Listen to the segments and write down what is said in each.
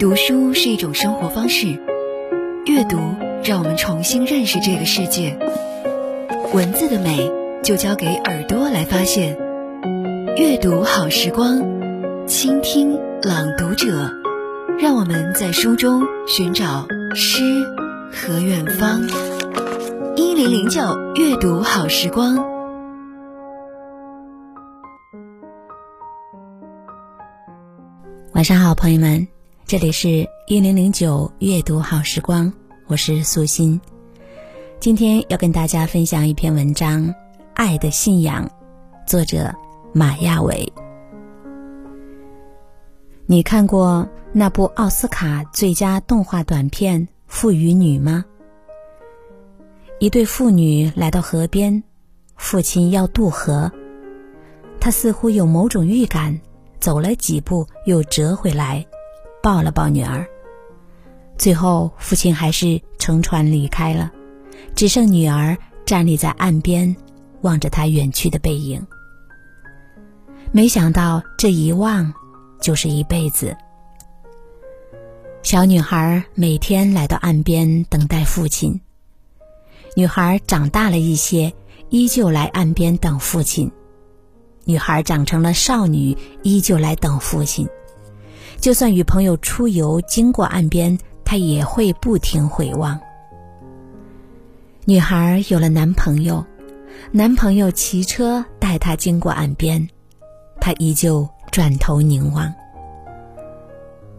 读书是一种生活方式，阅读让我们重新认识这个世界。文字的美就交给耳朵来发现。阅读好时光，倾听朗读者，让我们在书中寻找诗和远方。一零零九阅读好时光，晚上好，朋友们。这里是一零零九阅读好时光，我是素心。今天要跟大家分享一篇文章《爱的信仰》，作者马亚伟。你看过那部奥斯卡最佳动画短片《父与女》吗？一对父女来到河边，父亲要渡河，他似乎有某种预感，走了几步又折回来。抱了抱女儿，最后父亲还是乘船离开了，只剩女儿站立在岸边，望着他远去的背影。没想到这一望，就是一辈子。小女孩每天来到岸边等待父亲。女孩长大了一些，依旧来岸边等父亲。女孩长成了少女，依旧来等父亲。就算与朋友出游经过岸边，他也会不停回望。女孩有了男朋友，男朋友骑车带她经过岸边，她依旧转头凝望。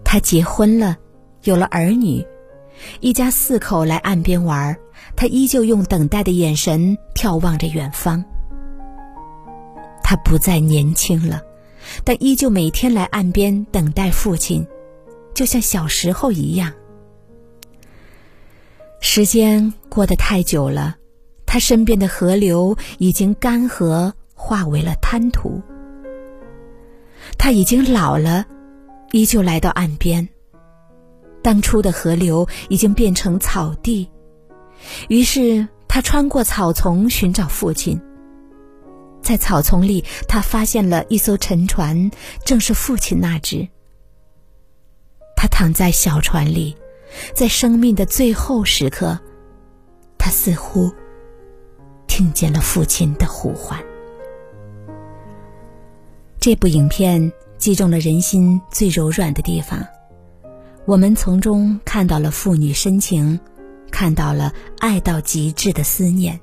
她结婚了，有了儿女，一家四口来岸边玩，她依旧用等待的眼神眺望着远方。她不再年轻了。但依旧每天来岸边等待父亲，就像小时候一样。时间过得太久了，他身边的河流已经干涸，化为了滩涂。他已经老了，依旧来到岸边。当初的河流已经变成草地，于是他穿过草丛寻找父亲。在草丛里，他发现了一艘沉船，正是父亲那只。他躺在小船里，在生命的最后时刻，他似乎听见了父亲的呼唤。这部影片击中了人心最柔软的地方，我们从中看到了父女深情，看到了爱到极致的思念。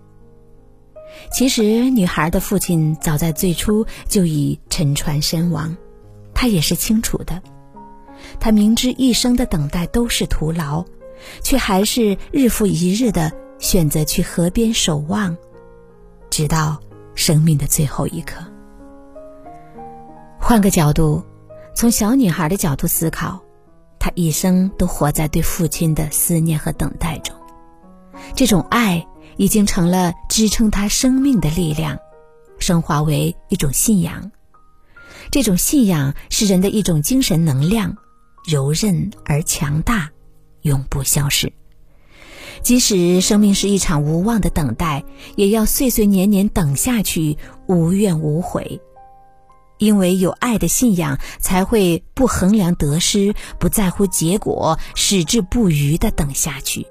其实，女孩的父亲早在最初就已沉船身亡，他也是清楚的。他明知一生的等待都是徒劳，却还是日复一日的选择去河边守望，直到生命的最后一刻。换个角度，从小女孩的角度思考，她一生都活在对父亲的思念和等待中，这种爱。已经成了支撑他生命的力量，升华为一种信仰。这种信仰是人的一种精神能量，柔韧而强大，永不消逝。即使生命是一场无望的等待，也要岁岁年年等下去，无怨无悔。因为有爱的信仰，才会不衡量得失，不在乎结果，矢志不渝的等下去。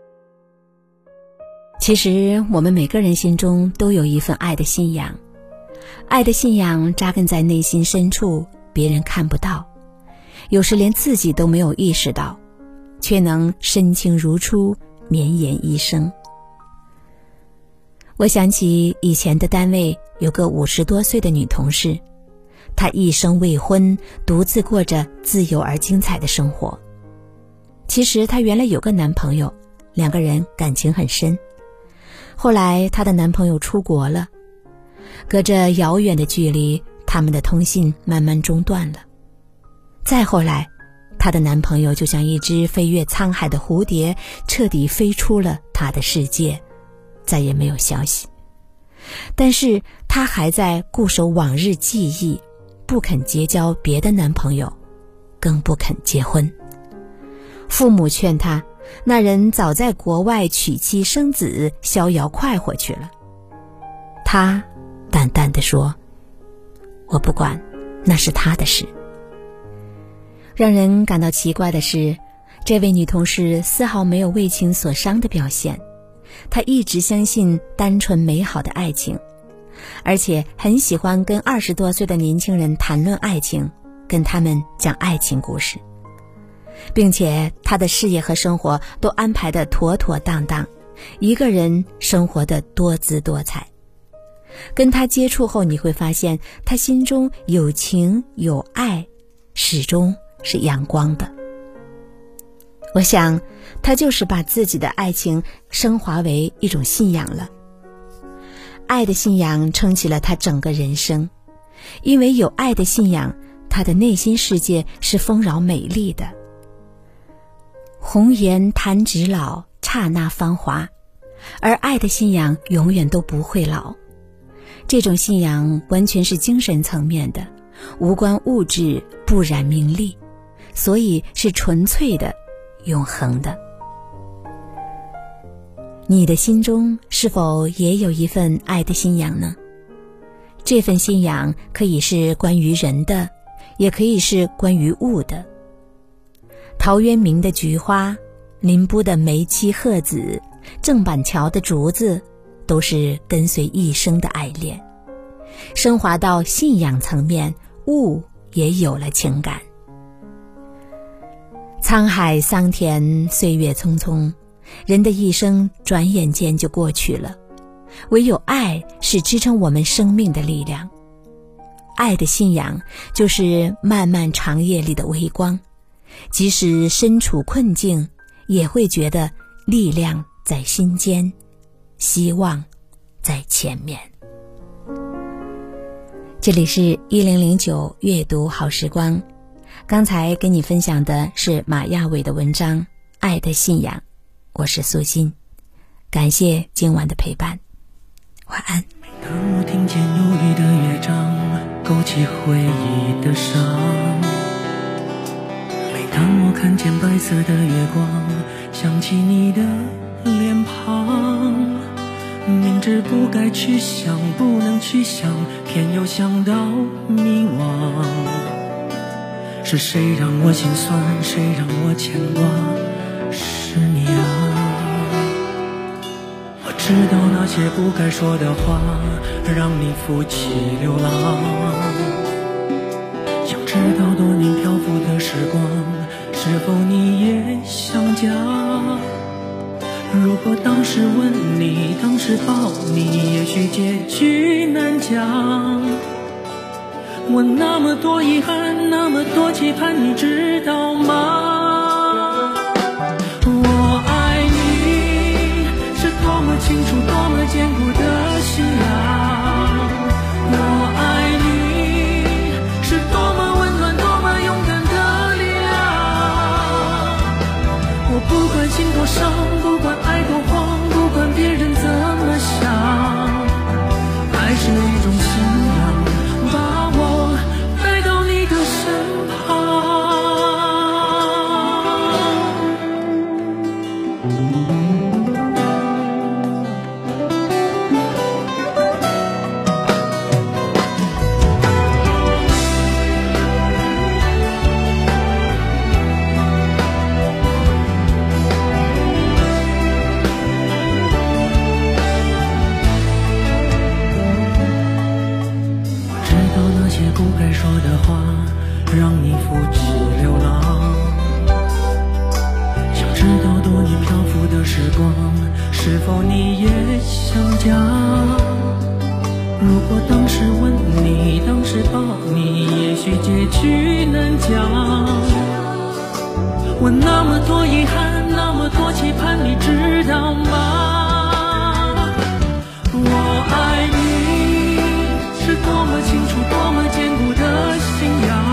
其实，我们每个人心中都有一份爱的信仰，爱的信仰扎根在内心深处，别人看不到，有时连自己都没有意识到，却能深情如初，绵延一生。我想起以前的单位有个五十多岁的女同事，她一生未婚，独自过着自由而精彩的生活。其实她原来有个男朋友，两个人感情很深。后来，她的男朋友出国了，隔着遥远的距离，他们的通信慢慢中断了。再后来，她的男朋友就像一只飞越沧海的蝴蝶，彻底飞出了她的世界，再也没有消息。但是她还在固守往日记忆，不肯结交别的男朋友，更不肯结婚。父母劝她。那人早在国外娶妻生子，逍遥快活去了。他淡淡的说：“我不管，那是他的事。”让人感到奇怪的是，这位女同事丝毫没有为情所伤的表现，她一直相信单纯美好的爱情，而且很喜欢跟二十多岁的年轻人谈论爱情，跟他们讲爱情故事，并且他的事业和生活都安排的妥妥当当，一个人生活的多姿多彩。跟他接触后，你会发现他心中有情有爱，始终是阳光的。我想，他就是把自己的爱情升华为一种信仰了。爱的信仰撑起了他整个人生，因为有爱的信仰，他的内心世界是丰饶美丽的。红颜弹指老，刹那芳华，而爱的信仰永远都不会老。这种信仰完全是精神层面的，无关物质，不染名利，所以是纯粹的。永恒的，你的心中是否也有一份爱的信仰呢？这份信仰可以是关于人的，也可以是关于物的。陶渊明的菊花，林波的梅妻鹤子，郑板桥的竹子，都是跟随一生的爱恋，升华到信仰层面，物也有了情感。沧海桑田，岁月匆匆，人的一生转眼间就过去了。唯有爱是支撑我们生命的力量。爱的信仰就是漫漫长夜里的微光，即使身处困境，也会觉得力量在心间，希望在前面。这里是一零零九阅读好时光。刚才跟你分享的是马亚伟的文章《爱的信仰》，我是苏欣，感谢今晚的陪伴，晚安。当我听见忧郁的乐章，勾起回忆的伤；当我看见白色的月光，想起你的脸庞。明知不该去想，不能去想，偏又想到迷惘。是谁让我心酸，谁让我牵挂？是你啊！我知道那些不该说的话，让你负气流浪。想知道多年漂浮的时光，是否你也想家？如果当时吻你，当时抱你，也许结局难讲。我那么多遗憾，那么多期盼，你知道吗？我爱你是多么清楚，多么坚固的如果当时吻你，当时抱你，也许结局难讲。我那么多遗憾，那么多期盼，你知道吗？我爱你是多么清楚，多么坚固的信仰。